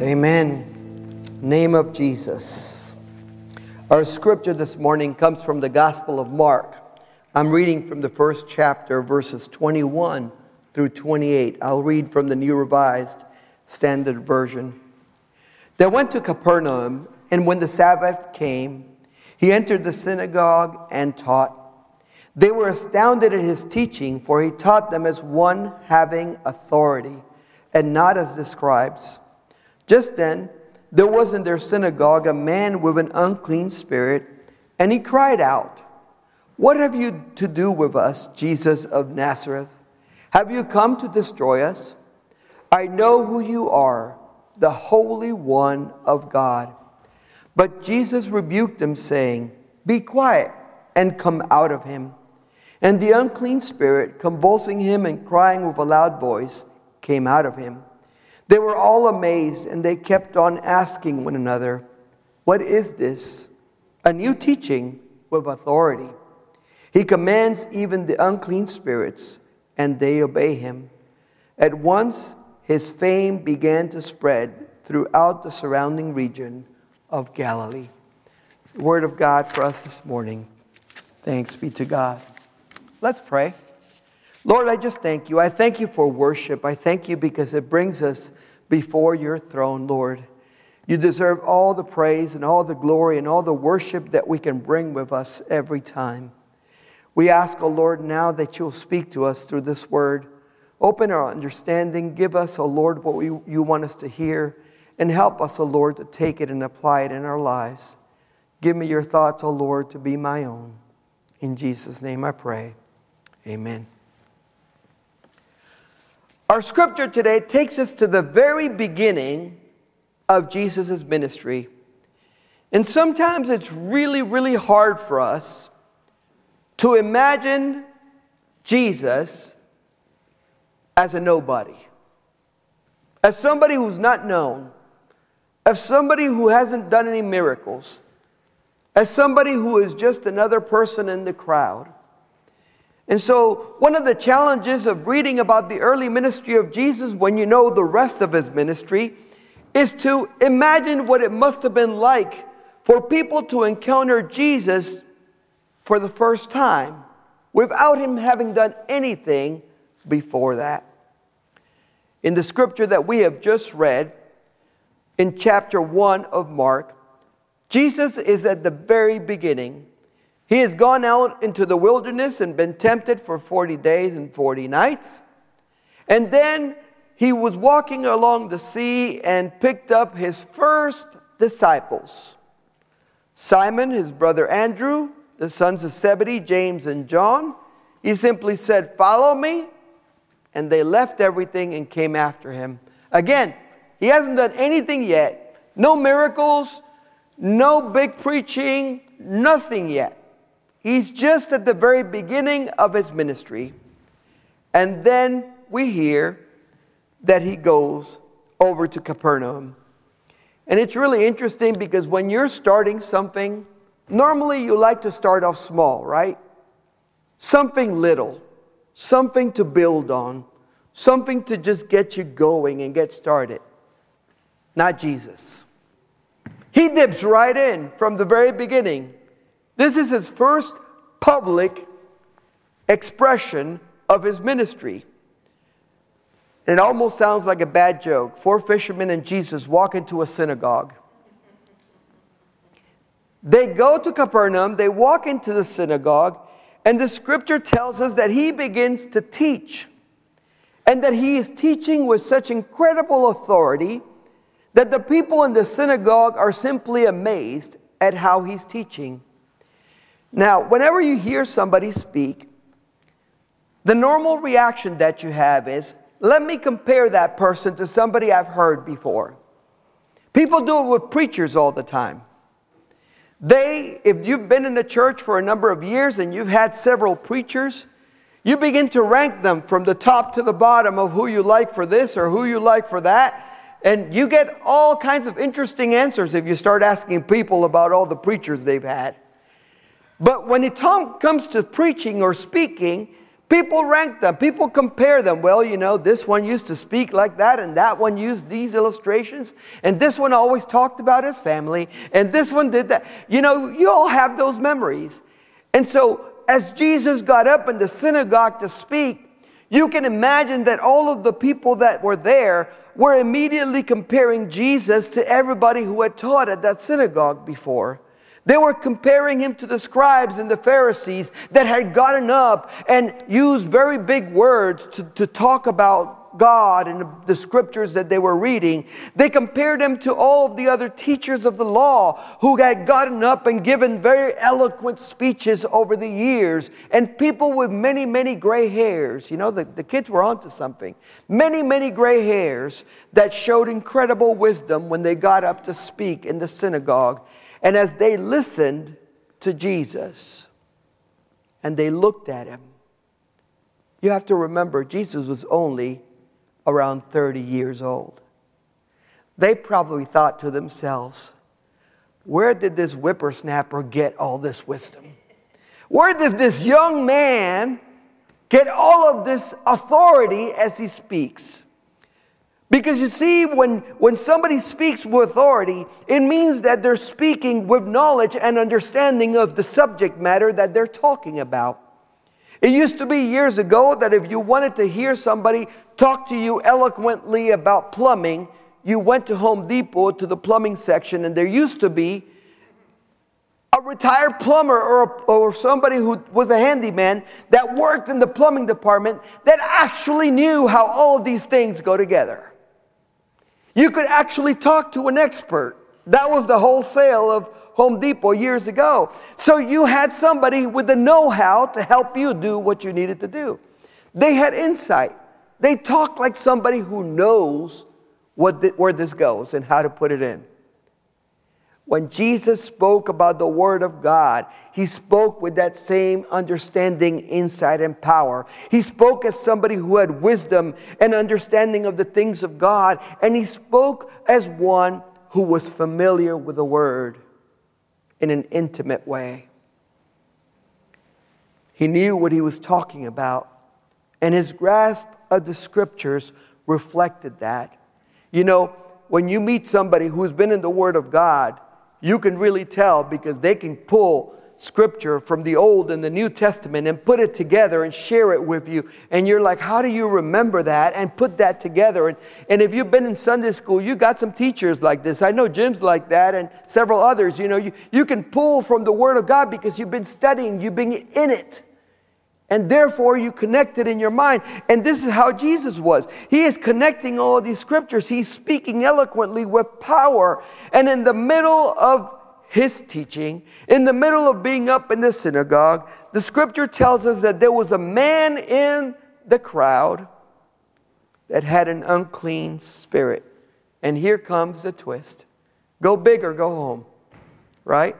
Amen. Name of Jesus. Our scripture this morning comes from the Gospel of Mark. I'm reading from the first chapter, verses 21 through 28. I'll read from the New Revised Standard Version. They went to Capernaum, and when the Sabbath came, he entered the synagogue and taught. They were astounded at his teaching, for he taught them as one having authority, and not as the scribes. Just then, there was in their synagogue a man with an unclean spirit, and he cried out, What have you to do with us, Jesus of Nazareth? Have you come to destroy us? I know who you are, the Holy One of God. But Jesus rebuked them, saying, Be quiet and come out of him. And the unclean spirit, convulsing him and crying with a loud voice, came out of him. They were all amazed, and they kept on asking one another, What is this? A new teaching with authority. He commands even the unclean spirits, and they obey him. At once, his fame began to spread throughout the surrounding region of Galilee. The word of God for us this morning. Thanks be to God. Let's pray. Lord, I just thank you. I thank you for worship. I thank you because it brings us before your throne, Lord. You deserve all the praise and all the glory and all the worship that we can bring with us every time. We ask, O oh Lord, now that you'll speak to us through this word. Open our understanding. Give us, O oh Lord, what we, you want us to hear. And help us, O oh Lord, to take it and apply it in our lives. Give me your thoughts, O Lord, to be my own. In Jesus' name I pray. Amen. Our scripture today takes us to the very beginning of Jesus' ministry. And sometimes it's really, really hard for us to imagine Jesus as a nobody, as somebody who's not known, as somebody who hasn't done any miracles, as somebody who is just another person in the crowd. And so, one of the challenges of reading about the early ministry of Jesus when you know the rest of his ministry is to imagine what it must have been like for people to encounter Jesus for the first time without him having done anything before that. In the scripture that we have just read, in chapter 1 of Mark, Jesus is at the very beginning he has gone out into the wilderness and been tempted for 40 days and 40 nights. And then he was walking along the sea and picked up his first disciples Simon, his brother Andrew, the sons of Zebedee, James and John. He simply said, Follow me. And they left everything and came after him. Again, he hasn't done anything yet. No miracles, no big preaching, nothing yet. He's just at the very beginning of his ministry. And then we hear that he goes over to Capernaum. And it's really interesting because when you're starting something, normally you like to start off small, right? Something little, something to build on, something to just get you going and get started. Not Jesus. He dips right in from the very beginning. This is his first public expression of his ministry. It almost sounds like a bad joke. Four fishermen and Jesus walk into a synagogue. They go to Capernaum, they walk into the synagogue, and the scripture tells us that he begins to teach. And that he is teaching with such incredible authority that the people in the synagogue are simply amazed at how he's teaching. Now, whenever you hear somebody speak, the normal reaction that you have is, let me compare that person to somebody I've heard before. People do it with preachers all the time. They, if you've been in the church for a number of years and you've had several preachers, you begin to rank them from the top to the bottom of who you like for this or who you like for that. And you get all kinds of interesting answers if you start asking people about all the preachers they've had. But when it comes to preaching or speaking, People rank them, people compare them. Well, you know, this one used to speak like that, and that one used these illustrations, and this one always talked about his family, and this one did that. You know, you all have those memories. And so, as Jesus got up in the synagogue to speak, you can imagine that all of the people that were there were immediately comparing Jesus to everybody who had taught at that synagogue before. They were comparing him to the scribes and the Pharisees that had gotten up and used very big words to, to talk about God and the scriptures that they were reading. They compared him to all of the other teachers of the law who had gotten up and given very eloquent speeches over the years, and people with many, many gray hairs. You know, the, the kids were onto something. Many, many gray hairs that showed incredible wisdom when they got up to speak in the synagogue. And as they listened to Jesus and they looked at him, you have to remember Jesus was only around 30 years old. They probably thought to themselves, where did this whippersnapper get all this wisdom? Where does this young man get all of this authority as he speaks? Because you see, when, when somebody speaks with authority, it means that they're speaking with knowledge and understanding of the subject matter that they're talking about. It used to be years ago that if you wanted to hear somebody talk to you eloquently about plumbing, you went to Home Depot to the plumbing section, and there used to be a retired plumber or, or somebody who was a handyman that worked in the plumbing department that actually knew how all these things go together. You could actually talk to an expert. That was the wholesale of Home Depot years ago. So you had somebody with the know how to help you do what you needed to do. They had insight. They talked like somebody who knows what the, where this goes and how to put it in. When Jesus spoke about the Word of God, he spoke with that same understanding, insight, and power. He spoke as somebody who had wisdom and understanding of the things of God, and he spoke as one who was familiar with the Word in an intimate way. He knew what he was talking about, and his grasp of the Scriptures reflected that. You know, when you meet somebody who's been in the Word of God, you can really tell because they can pull scripture from the Old and the New Testament and put it together and share it with you. And you're like, how do you remember that and put that together? And, and if you've been in Sunday school, you got some teachers like this. I know Jim's like that and several others. You know, you, you can pull from the Word of God because you've been studying, you've been in it. And therefore, you connect it in your mind. And this is how Jesus was. He is connecting all these scriptures. He's speaking eloquently with power. And in the middle of his teaching, in the middle of being up in the synagogue, the scripture tells us that there was a man in the crowd that had an unclean spirit. And here comes the twist go big or go home, right?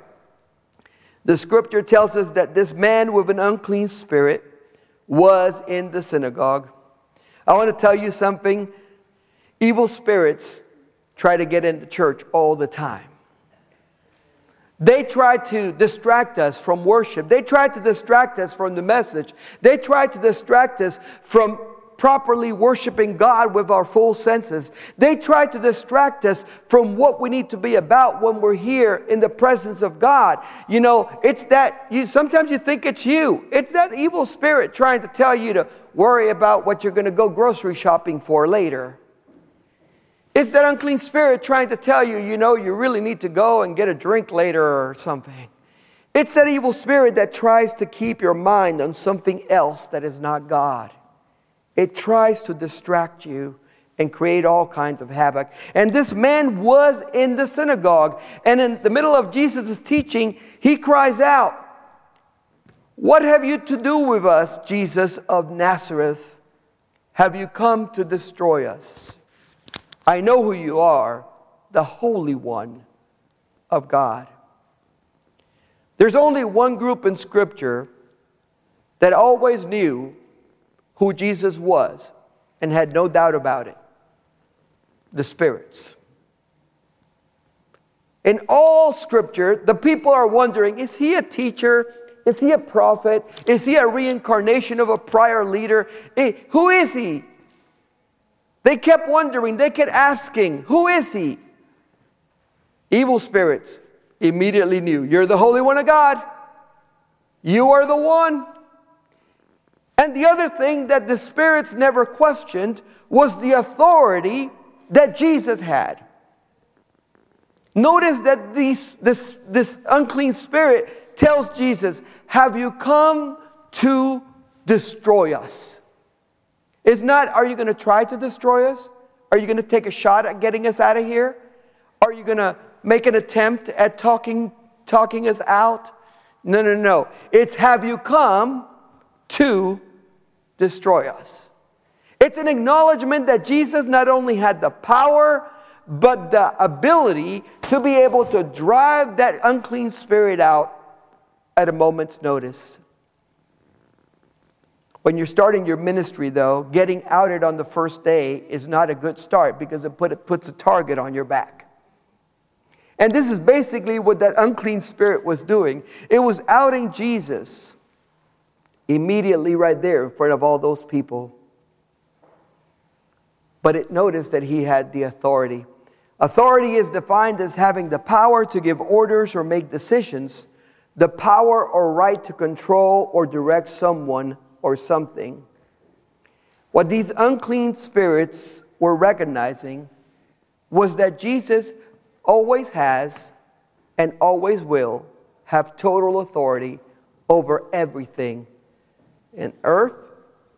The scripture tells us that this man with an unclean spirit was in the synagogue. I want to tell you something. Evil spirits try to get into church all the time. They try to distract us from worship. They try to distract us from the message. They try to distract us from properly worshiping God with our full senses. They try to distract us from what we need to be about when we're here in the presence of God. You know, it's that you sometimes you think it's you. It's that evil spirit trying to tell you to worry about what you're going to go grocery shopping for later. It's that unclean spirit trying to tell you, you know, you really need to go and get a drink later or something. It's that evil spirit that tries to keep your mind on something else that is not God. It tries to distract you and create all kinds of havoc. And this man was in the synagogue. And in the middle of Jesus' teaching, he cries out, What have you to do with us, Jesus of Nazareth? Have you come to destroy us? I know who you are, the Holy One of God. There's only one group in Scripture that always knew who Jesus was and had no doubt about it the spirits. In all scripture, the people are wondering is he a teacher? Is he a prophet? Is he a reincarnation of a prior leader? Eh, who is he? They kept wondering, they kept asking, Who is he? Evil spirits immediately knew, You're the Holy One of God. You are the one. And the other thing that the spirits never questioned was the authority that Jesus had. Notice that these, this, this unclean spirit tells Jesus, Have you come to destroy us? It's not, Are you going to try to destroy us? Are you going to take a shot at getting us out of here? Are you going to make an attempt at talking, talking us out? No, no, no. It's have you come to destroy us. It's an acknowledgement that Jesus not only had the power, but the ability to be able to drive that unclean spirit out at a moment's notice. When you're starting your ministry, though, getting outed on the first day is not a good start because it, put, it puts a target on your back. And this is basically what that unclean spirit was doing. It was outing Jesus immediately right there in front of all those people. But it noticed that he had the authority. Authority is defined as having the power to give orders or make decisions, the power or right to control or direct someone or something. What these unclean spirits were recognizing was that Jesus always has and always will have total authority over everything in earth,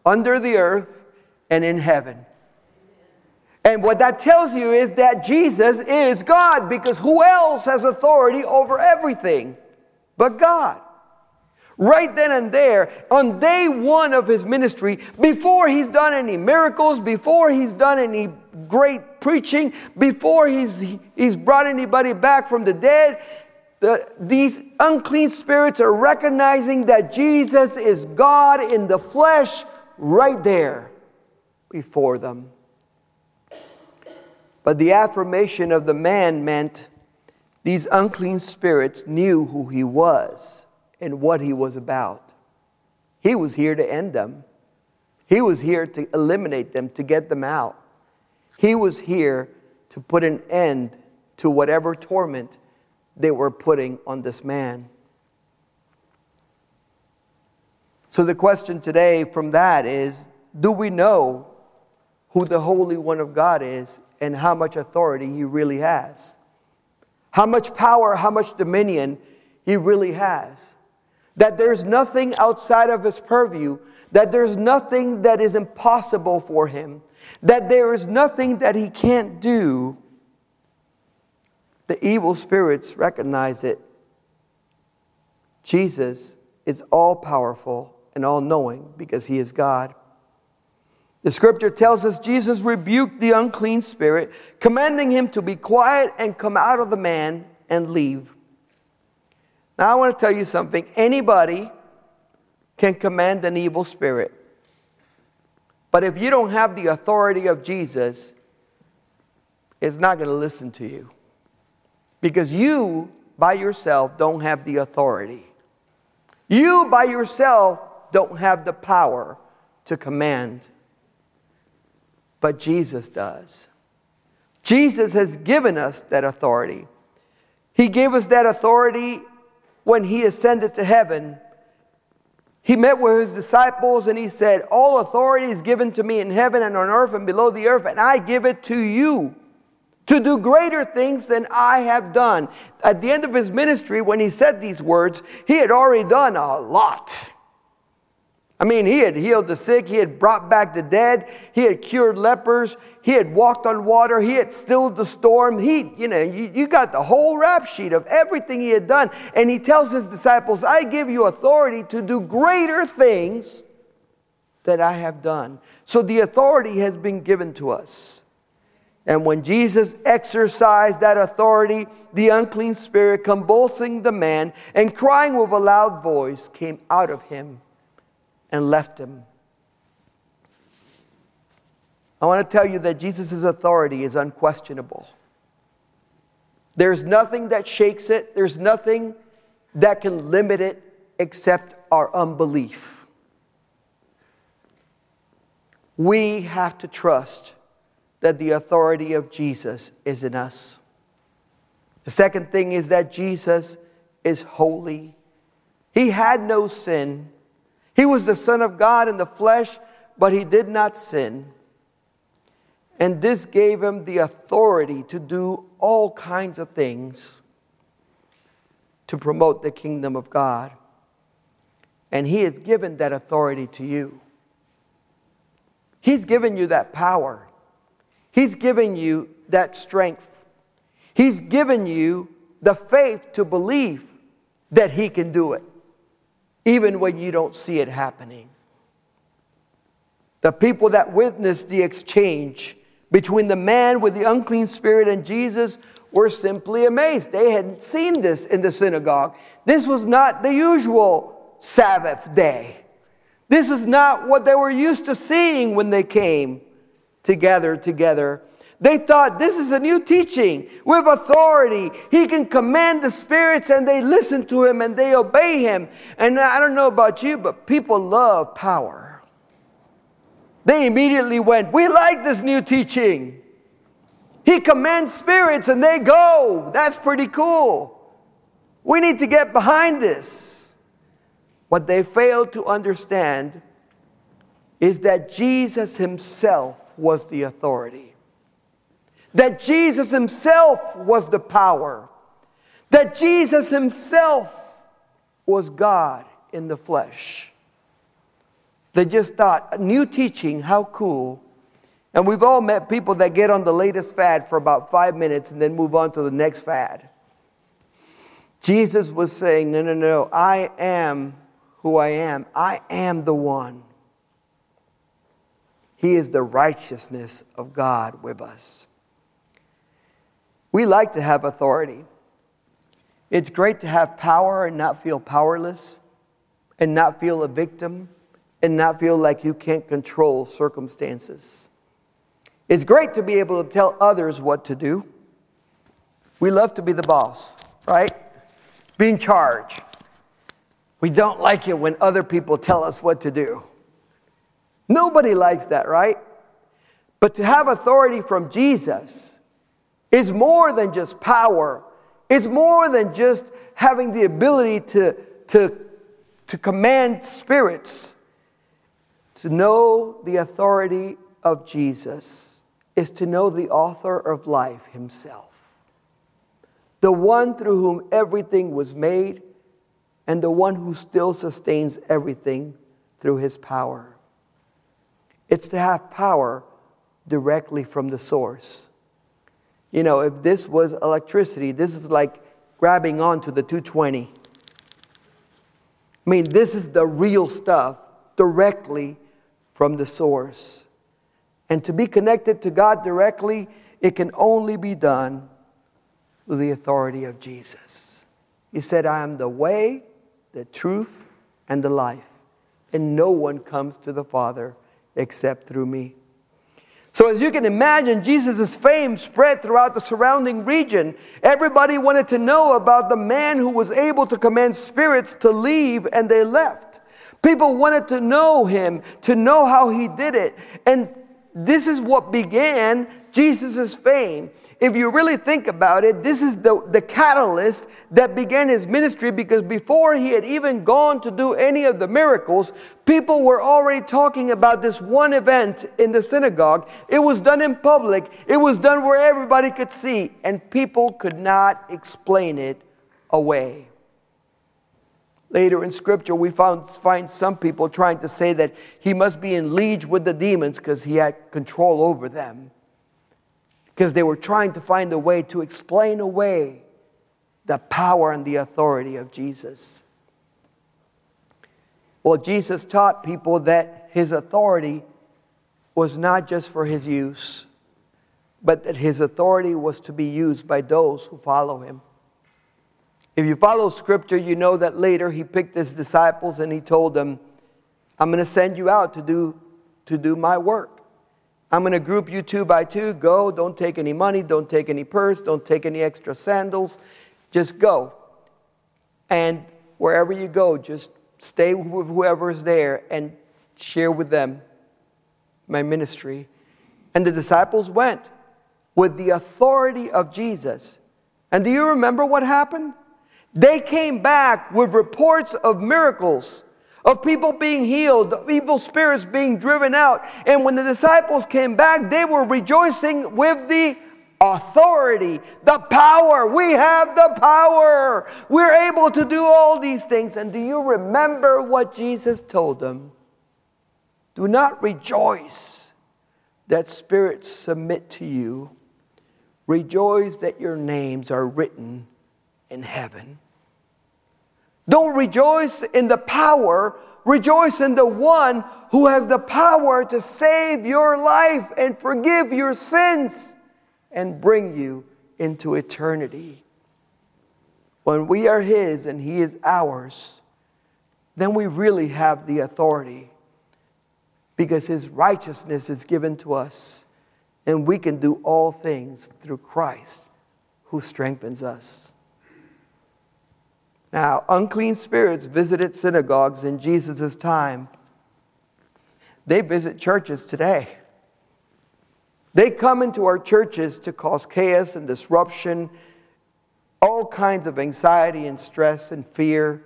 under the earth, and in heaven. And what that tells you is that Jesus is God because who else has authority over everything but God? Right then and there, on day one of his ministry, before he's done any miracles, before he's done any great preaching, before he's, he's brought anybody back from the dead, the, these unclean spirits are recognizing that Jesus is God in the flesh right there before them. But the affirmation of the man meant these unclean spirits knew who he was and what he was about. He was here to end them, he was here to eliminate them, to get them out. He was here to put an end to whatever torment they were putting on this man. So, the question today from that is do we know who the Holy One of God is and how much authority he really has? How much power, how much dominion he really has? That there's nothing outside of his purview, that there's nothing that is impossible for him, that there is nothing that he can't do the evil spirits recognize it. Jesus is all powerful and all knowing because he is God. The scripture tells us Jesus rebuked the unclean spirit, commanding him to be quiet and come out of the man and leave. Now, I want to tell you something. Anybody can command an evil spirit. But if you don't have the authority of Jesus, it's not going to listen to you because you by yourself don't have the authority. You by yourself don't have the power to command, but Jesus does. Jesus has given us that authority. He gave us that authority when he ascended to heaven. He met with his disciples and he said, All authority is given to me in heaven and on earth and below the earth, and I give it to you to do greater things than I have done. At the end of his ministry, when he said these words, he had already done a lot. I mean, he had healed the sick, he had brought back the dead, he had cured lepers, he had walked on water, he had stilled the storm. He, you know, you, you got the whole rap sheet of everything he had done. And he tells his disciples, I give you authority to do greater things that I have done. So the authority has been given to us. And when Jesus exercised that authority, the unclean spirit, convulsing the man and crying with a loud voice, came out of him and left him. I want to tell you that Jesus' authority is unquestionable. There's nothing that shakes it, there's nothing that can limit it. except our unbelief. We have to trust that the authority of Jesus is in us. The second thing is that Jesus is holy. He had no sin. He was the Son of God in the flesh, but he did not sin. And this gave him the authority to do all kinds of things to promote the kingdom of God. And he has given that authority to you. He's given you that power. He's given you that strength. He's given you the faith to believe that He can do it, even when you don't see it happening. The people that witnessed the exchange between the man with the unclean spirit and Jesus were simply amazed. They hadn't seen this in the synagogue. This was not the usual Sabbath day. This is not what they were used to seeing when they came to gather together. They thought this is a new teaching with authority. He can command the spirits and they listen to him and they obey him. And I don't know about you, but people love power. They immediately went, We like this new teaching. He commands spirits and they go. That's pretty cool. We need to get behind this. What they failed to understand is that Jesus himself was the authority, that Jesus himself was the power, that Jesus himself was God in the flesh. They just thought, new teaching, how cool. And we've all met people that get on the latest fad for about five minutes and then move on to the next fad. Jesus was saying, No, no, no, I am who I am. I am the one. He is the righteousness of God with us. We like to have authority. It's great to have power and not feel powerless, and not feel a victim, and not feel like you can't control circumstances. It's great to be able to tell others what to do. We love to be the boss, right? Be in charge. We don't like it when other people tell us what to do. Nobody likes that, right? But to have authority from Jesus is more than just power, it's more than just having the ability to, to, to command spirits. To know the authority of Jesus is to know the author of life himself, the one through whom everything was made, and the one who still sustains everything through his power. It's to have power directly from the source. You know, if this was electricity, this is like grabbing onto the 220. I mean, this is the real stuff directly from the source. And to be connected to God directly, it can only be done with the authority of Jesus. He said, I am the way, the truth, and the life, and no one comes to the Father except through me. So, as you can imagine, Jesus' fame spread throughout the surrounding region. Everybody wanted to know about the man who was able to command spirits to leave, and they left. People wanted to know him, to know how he did it. And this is what began Jesus' fame if you really think about it, this is the, the catalyst that began his ministry because before he had even gone to do any of the miracles, people were already talking about this one event in the synagogue. It was done in public, it was done where everybody could see, and people could not explain it away. Later in scripture, we found, find some people trying to say that he must be in league with the demons because he had control over them because they were trying to find a way to explain away the power and the authority of Jesus. Well, Jesus taught people that his authority was not just for his use, but that his authority was to be used by those who follow him. If you follow scripture, you know that later he picked his disciples and he told them, I'm going to send you out to do, to do my work. I'm going to group you two by two. Go. Don't take any money. Don't take any purse. Don't take any extra sandals. Just go. And wherever you go, just stay with whoever is there and share with them my ministry. And the disciples went with the authority of Jesus. And do you remember what happened? They came back with reports of miracles, of people being healed, of evil spirits being driven out. And when the disciples came back, they were rejoicing with the authority, the power. We have the power. We're able to do all these things. And do you remember what Jesus told them? Do not rejoice that spirits submit to you. Rejoice that your names are written in heaven. Don't rejoice in the power, rejoice in the one who has the power to save your life and forgive your sins and bring you into eternity. When we are His and He is ours, then we really have the authority because His righteousness is given to us, and we can do all things through Christ who strengthens us. Now, unclean spirits visited synagogues in Jesus' time. They visit churches today. They come into our churches to cause chaos and disruption, all kinds of anxiety and stress and fear.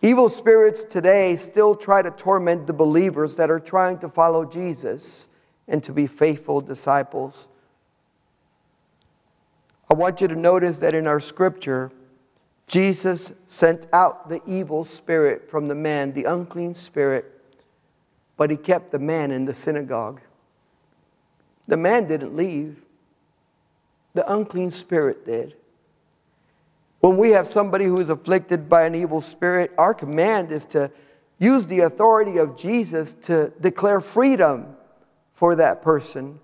Evil spirits today still try to torment the believers that are trying to follow Jesus and to be faithful disciples. I want you to notice that in our scripture, Jesus sent out the evil spirit from the man, the unclean spirit, but he kept the man in the synagogue. The man didn't leave, the unclean spirit did. When we have somebody who is afflicted by an evil spirit, our command is to use the authority of Jesus to declare freedom for that person,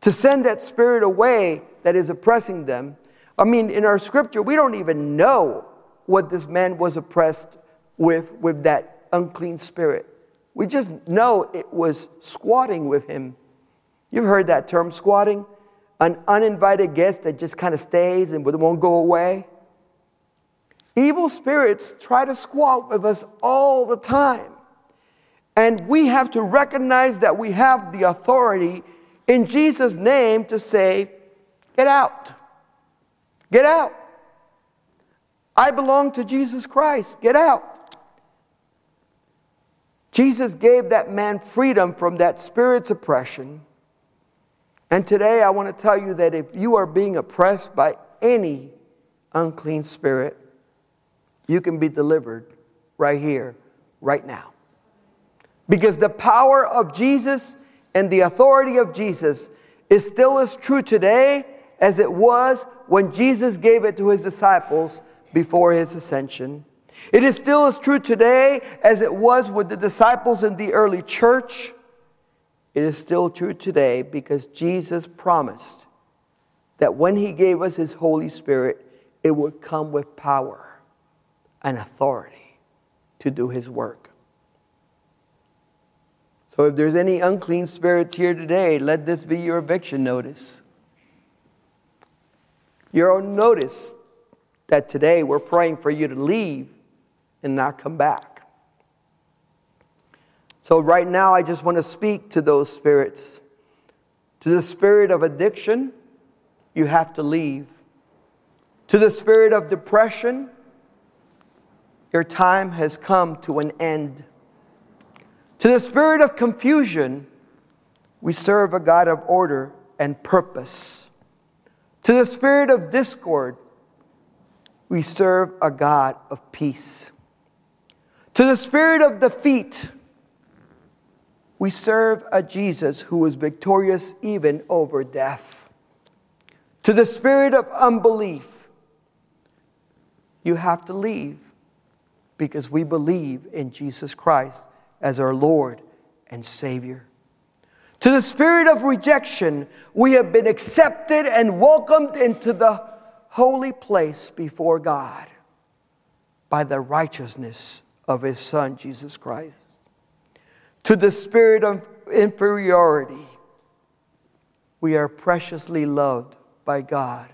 to send that spirit away that is oppressing them I mean, in our scripture, we don't even know what this man was oppressed with, with that unclean spirit. We just know it was squatting with him. You've heard that term, squatting? An uninvited guest that just kind of stays and won't go away. Evil spirits try to squat with us all the time. And we have to recognize that we have the authority in Jesus' name to say, Get out. Get out. I belong to Jesus Christ. Get out. Jesus gave that man freedom from that spirit's oppression. And today I want to tell you that if you are being oppressed by any unclean spirit, you can be delivered right here, right now. Because the power of Jesus and the authority of Jesus is still as true today as it was when Jesus gave it to his disciples before his ascension. It is still as true today as it was with the disciples in the early church. It is still true today because Jesus promised that when he gave us his Holy Spirit, it would come with power and authority to do his work. So if there's any unclean spirits here today, let this be your eviction notice. You'll notice that today we're praying for you to leave and not come back. So, right now, I just want to speak to those spirits. To the spirit of addiction, you have to leave. To the spirit of depression, your time has come to an end. To the spirit of confusion, we serve a God of order and purpose. To the spirit of discord, we serve a God of peace. To the spirit of defeat, we serve a Jesus who was victorious even over death. To the spirit of unbelief, you have to leave because we believe in Jesus Christ as our Lord and Savior. To the spirit of rejection, we have been accepted and welcomed into the holy place before God by the righteousness of His Son, Jesus Christ. To the spirit of inferiority, we are preciously loved by God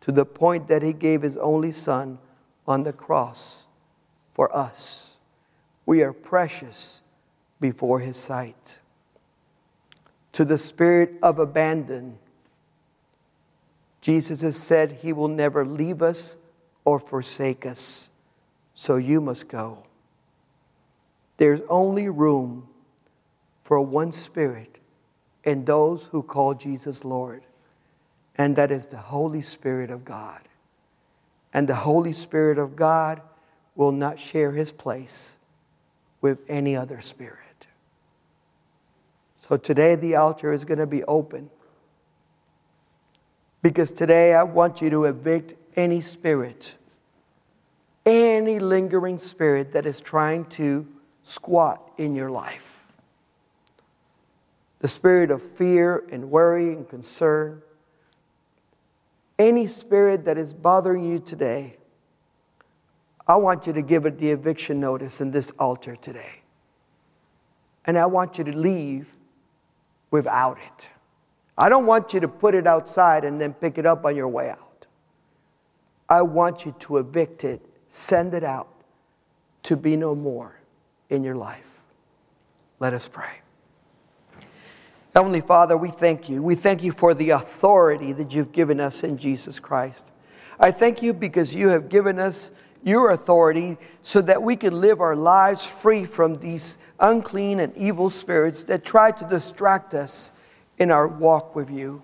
to the point that He gave His only Son on the cross for us. We are precious before His sight. To the spirit of abandon, Jesus has said He will never leave us or forsake us, so you must go. There's only room for one spirit in those who call Jesus Lord, and that is the Holy Spirit of God. And the Holy Spirit of God will not share his place with any other spirit. So today the altar is going to be open. Because today I want you to evict any spirit, any lingering spirit that is trying to squat in your life. The spirit of fear and worry and concern, any spirit that is bothering you today, I want you to give it the eviction notice in this altar today. And I want you to leave without it. I don't want you to put it outside and then pick it up on your way out. I want you to evict it, send it out to be no more in your life. Let us pray. Heavenly Father, we thank you. We thank you for the authority that you've given us in Jesus Christ. I thank you because you have given us your authority so that we can live our lives free from these unclean and evil spirits that try to distract us in our walk with you.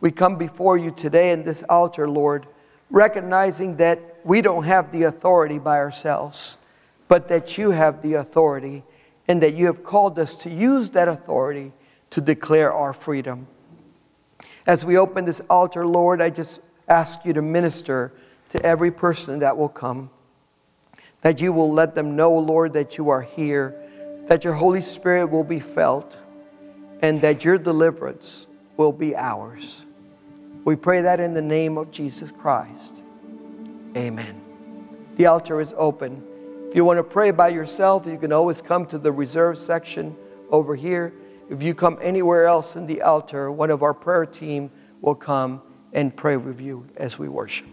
We come before you today in this altar, Lord, recognizing that we don't have the authority by ourselves but that you have the authority and that you have called us to use that authority to declare our freedom. As we open this altar, Lord, I just ask you to minister to every person that will come. That you will let them know, Lord, that you are here, that your Holy Spirit will be felt, and that your deliverance will be ours. We pray that in the name of Jesus Christ. Amen. The altar is open. If you want to pray by yourself, you can always come to the reserve section over here. If you come anywhere else in the altar, one of our prayer team will come and pray with you as we worship.